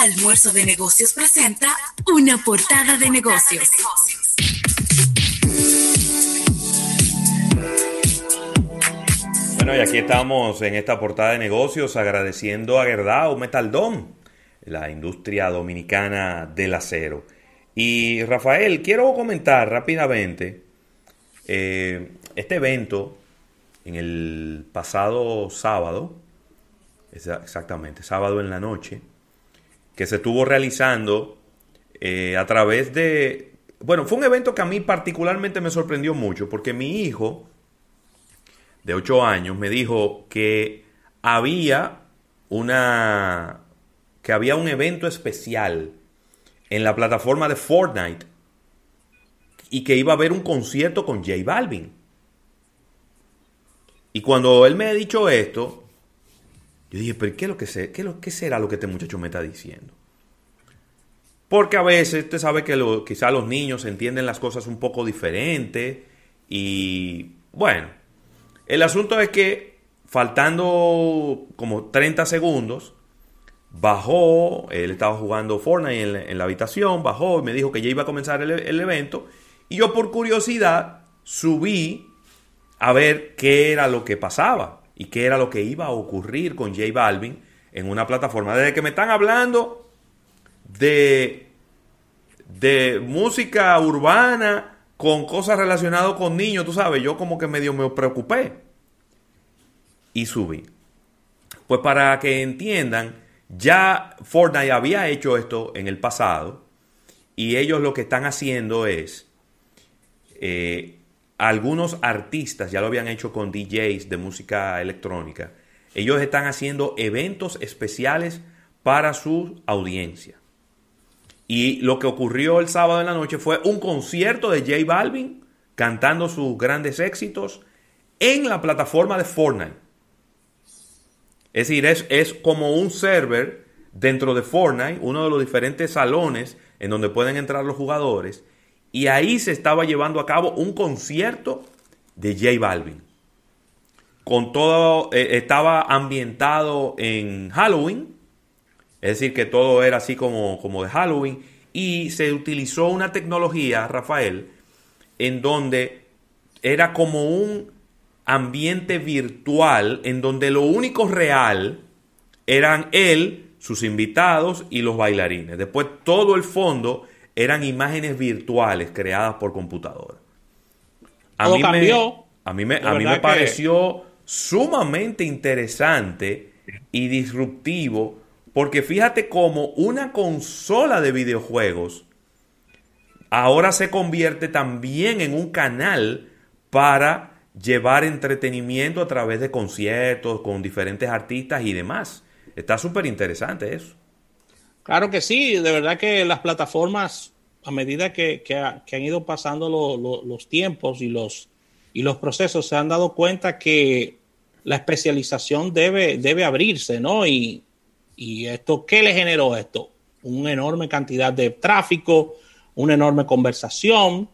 Almuerzo de Negocios presenta una portada de negocios. Bueno, y aquí estamos en esta portada de negocios agradeciendo a Gerdau Metaldón, la industria dominicana del acero. Y Rafael, quiero comentar rápidamente eh, este evento en el pasado sábado, exactamente, sábado en la noche, que se estuvo realizando eh, a través de... Bueno, fue un evento que a mí particularmente me sorprendió mucho porque mi hijo de 8 años me dijo que había una que había un evento especial en la plataforma de Fortnite y que iba a haber un concierto con J Balvin. Y cuando él me ha dicho esto, yo dije, pero ¿qué, lo que? ¿Qué, lo, ¿qué será lo que este muchacho me está diciendo? Porque a veces usted sabe que lo, quizá los niños entienden las cosas un poco diferente y bueno, el asunto es que faltando como 30 segundos, bajó, él estaba jugando Fortnite en la, habitación, bajó y me dijo que ya iba a comenzar el evento y yo por curiosidad subí a ver qué era lo que pasaba y qué era lo que iba a ocurrir con J Balvin en una plataforma. Desde que me están hablando de, de música urbana con cosas relacionadas con niños, tú sabes, yo como que medio me preocupé y subí. Pues para que entiendan, ya Fortnite había hecho esto en el pasado y ellos lo que están haciendo es, eh, algunos artistas ya lo habían hecho con DJs de música electrónica, ellos están haciendo eventos especiales para su audiencia. Y lo que ocurrió el sábado en la noche fue un concierto de J Balvin cantando sus grandes éxitos en la plataforma de Fortnite. Es decir, es, es como un server dentro de Fortnite, uno de los diferentes salones en donde pueden entrar los jugadores. Y ahí se estaba llevando a cabo un concierto de J Balvin. Con todo, eh, estaba ambientado en Halloween, es decir, que todo era así como, como de Halloween. Y se utilizó una tecnología, Rafael, en donde era como un ambiente virtual, en donde lo único real eran él, sus invitados y los bailarines. Después todo el fondo eran imágenes virtuales creadas por computadora. A mí cambió. a mí me, a mí me pareció sumamente interesante y disruptivo porque fíjate cómo una consola de videojuegos ahora se convierte también en un canal para llevar entretenimiento a través de conciertos con diferentes artistas y demás. Está súper interesante eso. Claro que sí, de verdad que las plataformas, a medida que, han ido pasando los tiempos y los, y los procesos, se han dado cuenta que la especialización debe, debe abrirse, ¿no? Y, ¿Y esto qué le generó esto? Una enorme cantidad de tráfico, una enorme conversación,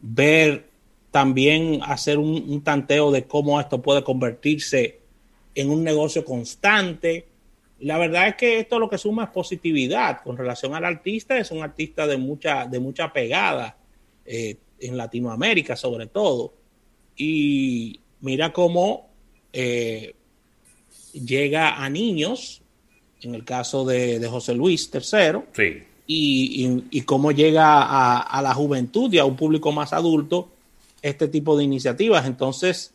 ver también hacer un, tanteo de cómo esto puede convertirse en un negocio constante. La verdad es que esto lo que suma es positividad con relación al artista. Es un artista de mucha, de mucha pegada eh, en Latinoamérica sobre todo. Y mira cómo eh, llega a niños en el caso de, José Luis III, sí. y, cómo llega a, la juventud y a un público más adulto este tipo de iniciativas. Entonces,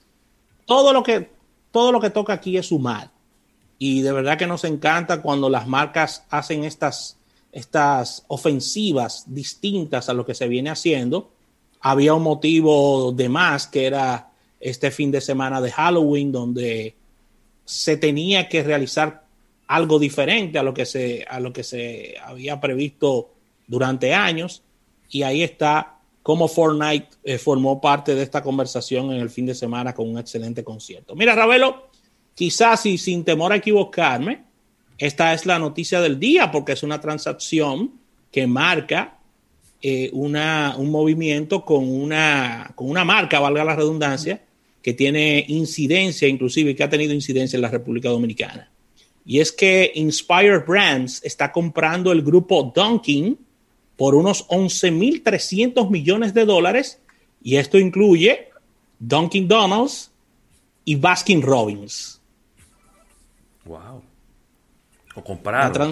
todo lo que, todo lo que toca aquí es sumar. Y de verdad que nos encanta cuando las marcas hacen estas, estas ofensivas distintas a lo que se viene haciendo. Había un motivo de más que era este fin de semana de Halloween, donde se tenía que realizar algo diferente a lo que se, a lo que se había previsto durante años. Y ahí está cómo Fortnite eh, formó parte de esta conversación en el fin de semana con un excelente concierto. Mira, Ravelo, quizás y sin temor a equivocarme, esta es la noticia del día porque es una transacción que marca eh, una, un movimiento con una, con una marca, valga la redundancia, que tiene incidencia, inclusive que ha tenido incidencia en la República Dominicana. y es que Inspire Brands está comprando el grupo Dunkin por unos 11.300 millones de dólares y esto incluye Dunkin' Donuts y Baskin Robbins. Wow. Lo compraron.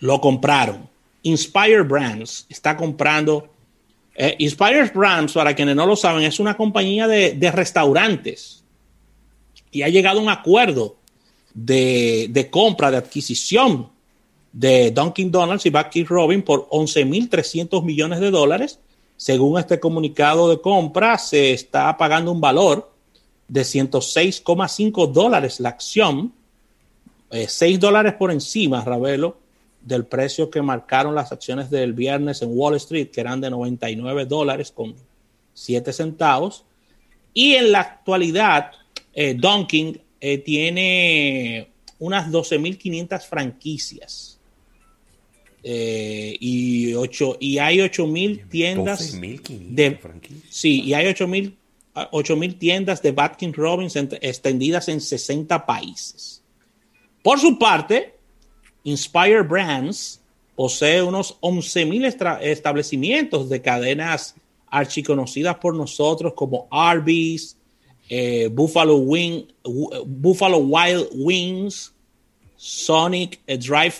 lo compraron. Inspire Brands está comprando. Eh, Inspire Brands, para quienes no lo saben, es una compañía de, de restaurantes y ha llegado a un acuerdo de, de compra, de adquisición de Dunkin' Donuts y Baskin Robin por 11.300 millones de dólares. Según este comunicado de compra, se está pagando un valor de 106,5 dólares la acción, 6 eh, dólares por encima, Ravelo, del precio que marcaron las acciones del viernes en Wall Street, que eran de 99 dólares con 7 centavos. Y en la actualidad, eh, Dunkin' eh, tiene unas 12.500 franquicias. Eh, y, ocho, y hay 8.000 tiendas de Sí, y hay 8.000 mil tiendas de Batkin Robbins extendidas en 60 países. Por su parte, Inspire Brands posee unos 11.000 establecimientos de cadenas archiconocidas por nosotros como Arby's, eh, Buffalo, Wing, Buffalo Wild Wings, Sonic eh, Drive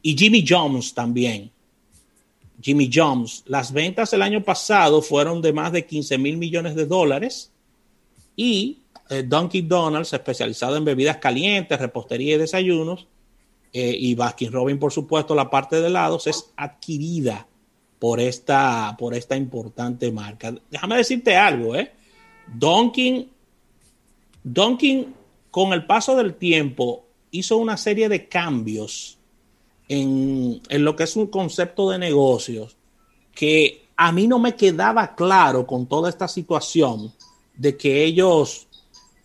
y Jimmy Jones también. Jimmy Jones. Las ventas el año pasado fueron de más de 15 mil millones de dólares y eh, Dunkin' especializado en bebidas calientes, repostería y desayunos, y Baskin Robin, por supuesto, la parte de helados, es adquirida por esta, por esta importante marca. Déjame decirte algo, ¿eh? Donkin, Donkin, con el paso del tiempo, hizo una serie de cambios en, en lo que es un concepto de negocios que a mí no me quedaba claro con toda esta situación de que ellos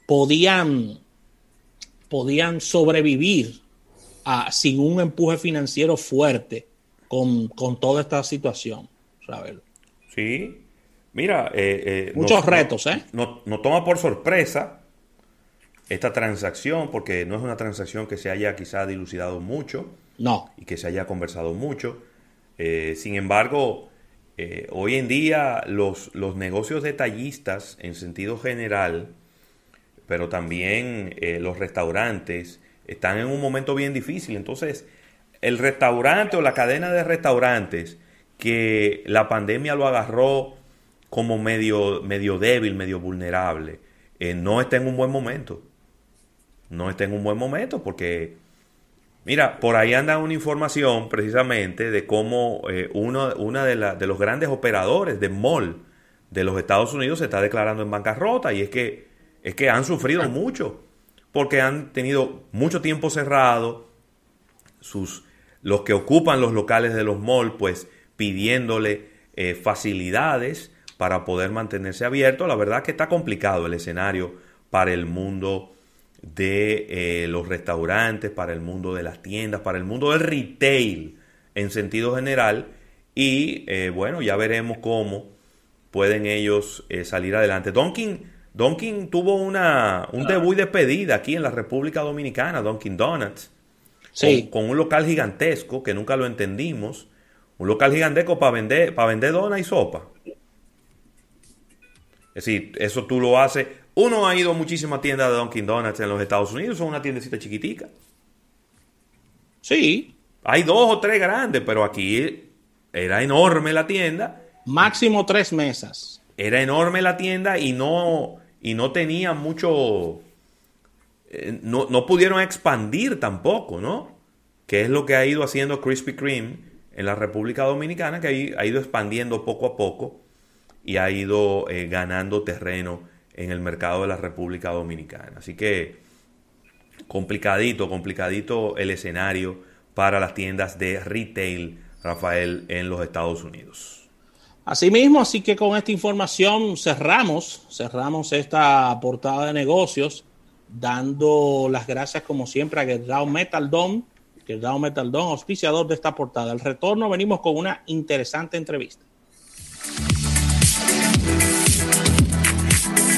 podían, podían sobrevivir a, sin un empuje financiero fuerte con, con toda esta situación. Sí, Mira, eh, eh, muchos retos, ¿eh? Nos no toma por sorpresa esta transacción, porque no es una transacción que se haya quizá dilucidado mucho. No. Y que se haya conversado mucho. Eh, sin embargo, hoy en día los, los negocios detallistas en sentido general, pero también los restaurantes, están en un momento bien difícil. Entonces, el restaurante o la cadena de restaurantes que la pandemia lo agarró como medio, medio débil, medio vulnerable, eh, no está en un buen momento. No está en un buen momento porque, mira, por ahí anda una información precisamente de cómo eh, uno una de, de los grandes operadores de mall de los Estados Unidos se está declarando en bancarrota y es que, es que han sufrido mucho porque han tenido mucho tiempo cerrado, sus, los que ocupan los locales de los malls, pues pidiéndole eh, facilidades para poder mantenerse abierto. La verdad que está complicado el escenario para el mundo de eh, los restaurantes, para el mundo de las tiendas, para el mundo del retail en sentido general. Y eh, bueno, ya veremos cómo pueden ellos salir adelante. Donkin, Donkin tuvo una, un debut de despedida aquí en la República Dominicana, Donkin Donuts. Sí. Con, un local gigantesco que nunca lo entendimos. Un local gigantesco para vender, para vender dona y sopa. Es decir, eso tú lo haces. Uno ha ido a muchísimas tiendas de Dunkin' Donuts en los Estados Unidos, son una tiendecita chiquitica. Sí. Hay dos o tres grandes, pero aquí era enorme la tienda. Máximo tres mesas. Era enorme la tienda y no, y no tenía mucho. Eh, no, no pudieron expandir tampoco, ¿no? Que es lo que ha ido haciendo Krispy Kreme en la República Dominicana, que ha ido expandiendo poco a poco y ha ido eh, ganando terreno en el mercado de la República Dominicana. Así que complicadito, complicadito el escenario para las tiendas de retail, Rafael, en los Estados Unidos. Asimismo, así que con esta información cerramos, cerramos esta portada de negocios, dando las gracias como siempre a Gerrao Metal Dome, Metal Dome, auspiciador de esta portada. Al retorno venimos con una interesante entrevista.